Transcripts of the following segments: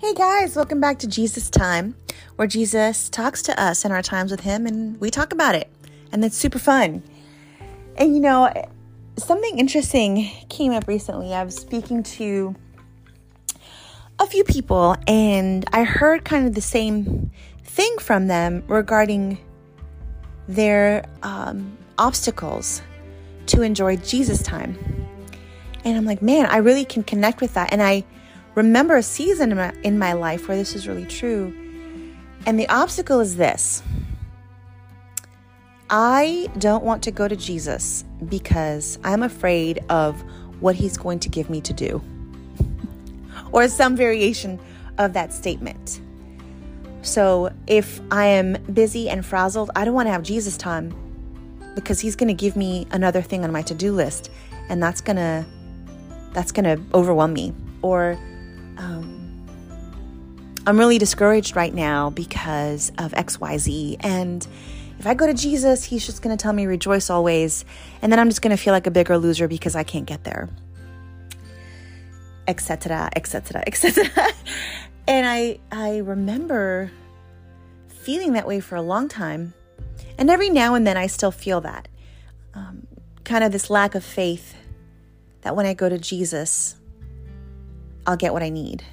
Hey guys, welcome back to Jesus Time, where Jesus talks to us in our times with Him and we talk about it. And it's super fun. And you know, something interesting came up recently. I was speaking to a few people and I heard kind of the same thing from them regarding their um, obstacles to enjoy Jesus time. And I'm like, man, I really can connect with that. And I remember a season in my, in my life where this is really true. And the obstacle is this I don't want to go to Jesus because I'm afraid of what he's going to give me to do, or some variation of that statement. So if I am busy and frazzled, I don't want to have Jesus time because he's going to give me another thing on my to-do list and that's going to that's going to overwhelm me or um, I'm really discouraged right now because of XYZ. And if I go to Jesus, he's just going to tell me rejoice always. And then I'm just going to feel like a bigger loser because I can't get there. Etc., etc., etc. And I I remember feeling that way for a long time. And every now and then I still feel that. Um, kind of this lack of faith that when I go to Jesus, I'll get what I need.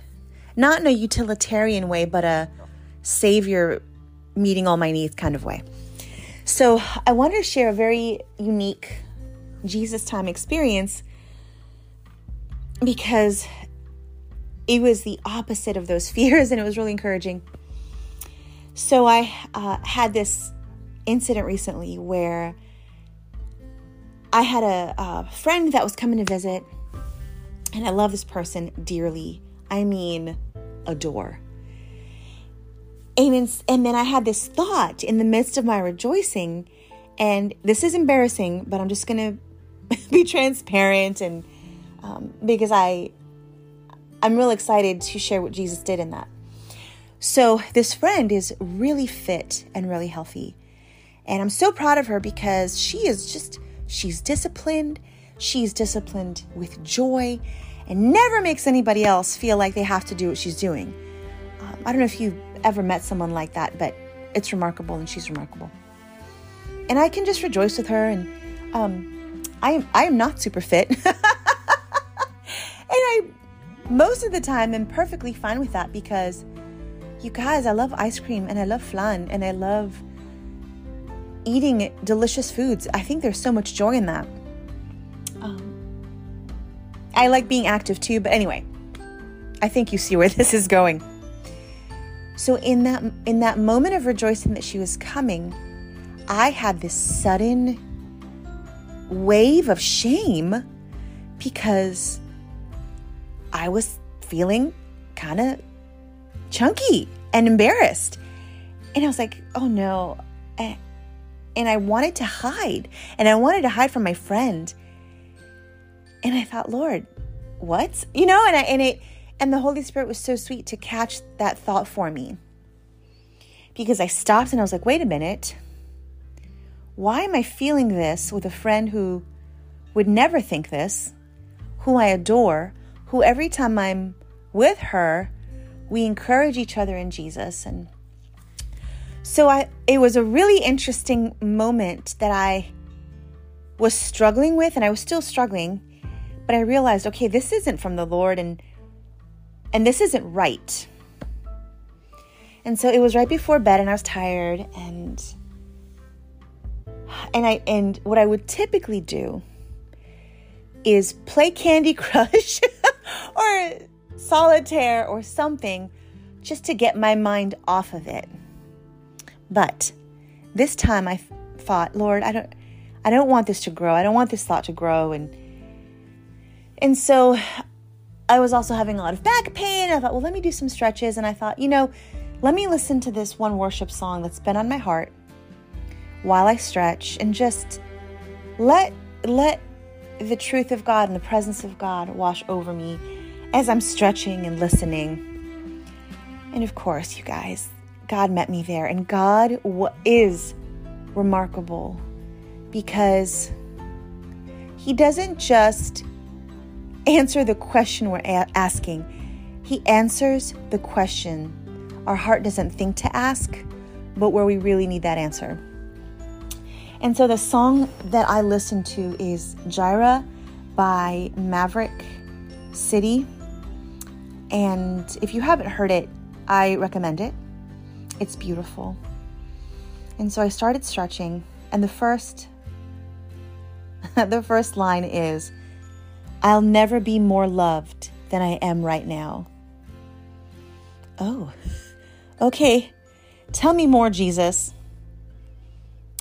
Not in a utilitarian way, but a savior meeting all my needs kind of way. So I wanted to share a very unique Jesus time experience because it was the opposite of those fears and it was really encouraging. So I uh, had this incident recently where I had a, a friend that was coming to visit and I love this person dearly. I mean, adore. And, in, and then I had this thought in the midst of my rejoicing, and this is embarrassing, but I'm just going to be transparent and um, because I I'm real excited to share what Jesus did in that. So this friend is really fit and really healthy. And I'm so proud of her because she is just she's disciplined She's disciplined with joy and never makes anybody else feel like they have to do what she's doing. Um, I don't know if you've ever met someone like that, but it's remarkable and she's remarkable. And I can just rejoice with her. And um, I am I am not super fit, and I most of the time am perfectly fine with that because you guys, I love ice cream and I love flan and I love eating delicious foods. I think there's so much joy in that. I like being active too, but anyway, I think you see where this is going. So in that in that moment of rejoicing that she was coming, I had this sudden wave of shame because I was feeling kind of chunky and embarrassed. And I was like, "Oh no." And I wanted to hide. And I wanted to hide from my friend. And I thought, Lord, what? You know, and I and it and the Holy Spirit was so sweet to catch that thought for me. Because I stopped and I was like, wait a minute. Why am I feeling this with a friend who would never think this, who I adore, who every time I'm with her, we encourage each other in Jesus and so I it was a really interesting moment that I was struggling with and I was still struggling but I realized, okay, this isn't from the Lord and and this isn't right. And so it was right before bed and I was tired and and I and what I would typically do is play Candy Crush or solitaire or something just to get my mind off of it. But this time I thought, Lord, I don't I don't want this to grow. I don't want this thought to grow and and so I was also having a lot of back pain. I thought, well, let me do some stretches. And I thought, you know, let me listen to this one worship song that's been on my heart while I stretch and just let let the truth of God and the presence of God wash over me as I'm stretching and listening. And of course, you guys, God met me there and God is remarkable because he doesn't just answer the question we're a- asking. He answers the question our heart doesn't think to ask, but where we really need that answer. And so the song that I listen to is Jireh by Maverick City. And if you haven't heard it, I recommend it. It's beautiful. And so I started stretching, and the first the first line is I'll never be more loved than I am right now. Oh. Okay. Tell me more, Jesus.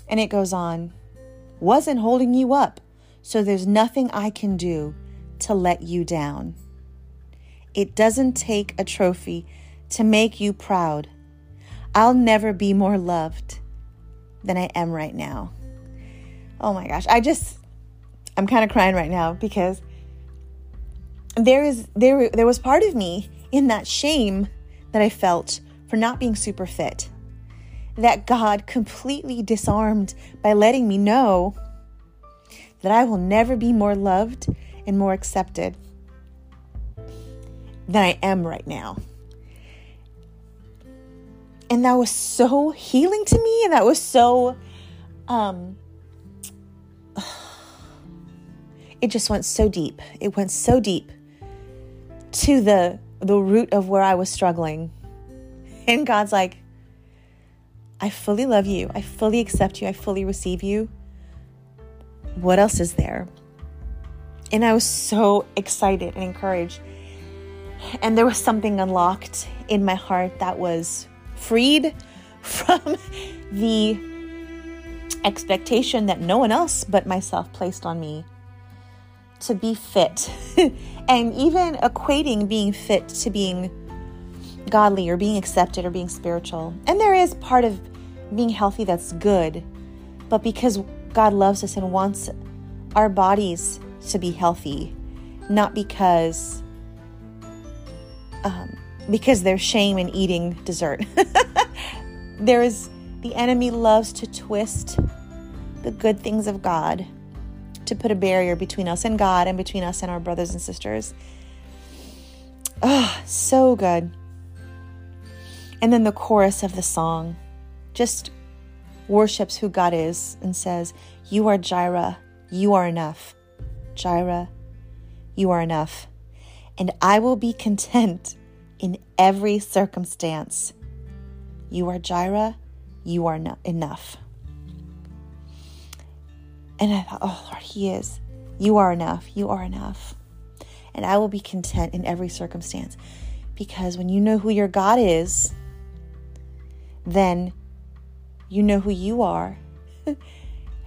And it goes on. Wasn't holding you up, so there's nothing I can do to let you down. It doesn't take a trophy to make you proud. I'll never be more loved than I am right now. Oh my gosh, I just I'm kind of crying right now because there is there there was part of me in that shame that I felt for not being super fit that God completely disarmed by letting me know that I will never be more loved and more accepted than I am right now. And that was so healing to me. And that was so, um, it just went so deep. It went so deep to the the root of where I was struggling. And God's like, I fully love you. I fully accept you. I fully receive you. What else is there? And I was so excited and encouraged. And there was something unlocked in my heart that was freed from the expectation that no one else but myself placed on me to be fit. and even equating being fit to being godly or being accepted or being spiritual. And there is part of being healthy that's good, but because God loves us and wants our bodies to be healthy, not because um, because there's shame in eating dessert. there is the enemy loves to twist the good things of God to put a barrier between us and God and between us and our brothers and sisters. Oh, so good. And then the chorus of the song just worships who God is and says, You are Jireh, you are enough. Jireh, you are enough. And I will be content in every circumstance. You are Jireh, you are no- enough. And I thought, oh Lord, He is. You are enough. You are enough. And I will be content in every circumstance. Because when you know who your God is, then you know who you are. and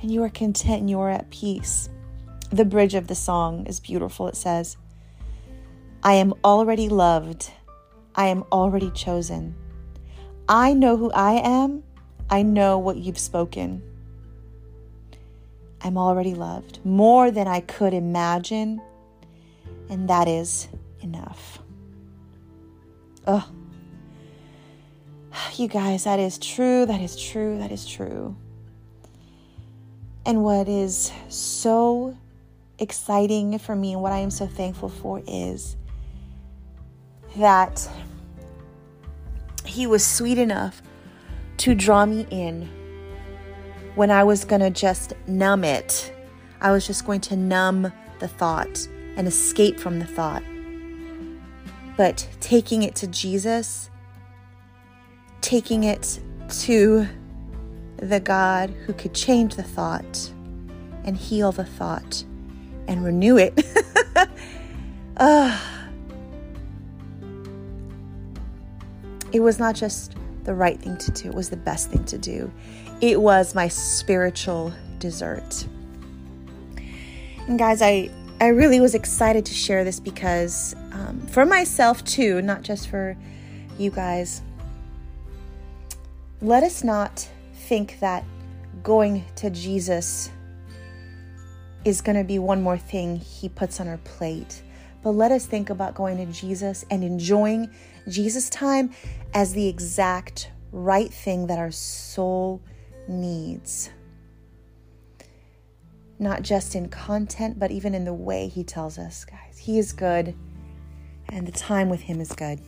you are content and you are at peace. The bridge of the song is beautiful. It says, I am already loved. I am already chosen. I know who I am. I know what you've spoken. I'm already loved more than I could imagine, and that is enough. Oh, you guys, that is true, that is true, that is true. And what is so exciting for me and what I am so thankful for is that he was sweet enough to draw me in when I was going to just numb it. I was just going to numb the thought and escape from the thought. But taking it to Jesus, taking it to the God who could change the thought and heal the thought and renew it. uh, it was not just the right thing to do, it was the best thing to do. It was my spiritual dessert. And guys, I I really was excited to share this because um, for myself too, not just for you guys. Let us not think that going to Jesus is going to be one more thing he puts on our plate. But let us think about going to Jesus and enjoying Jesus' time as the exact right thing that our soul needs. Not just in content, but even in the way he tells us, guys. He is good and the time with Him is good.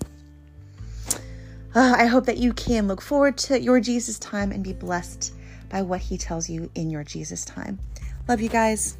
Uh, I hope that you can look forward to your Jesus time and be blessed by what He tells you in your Jesus time. Love you guys.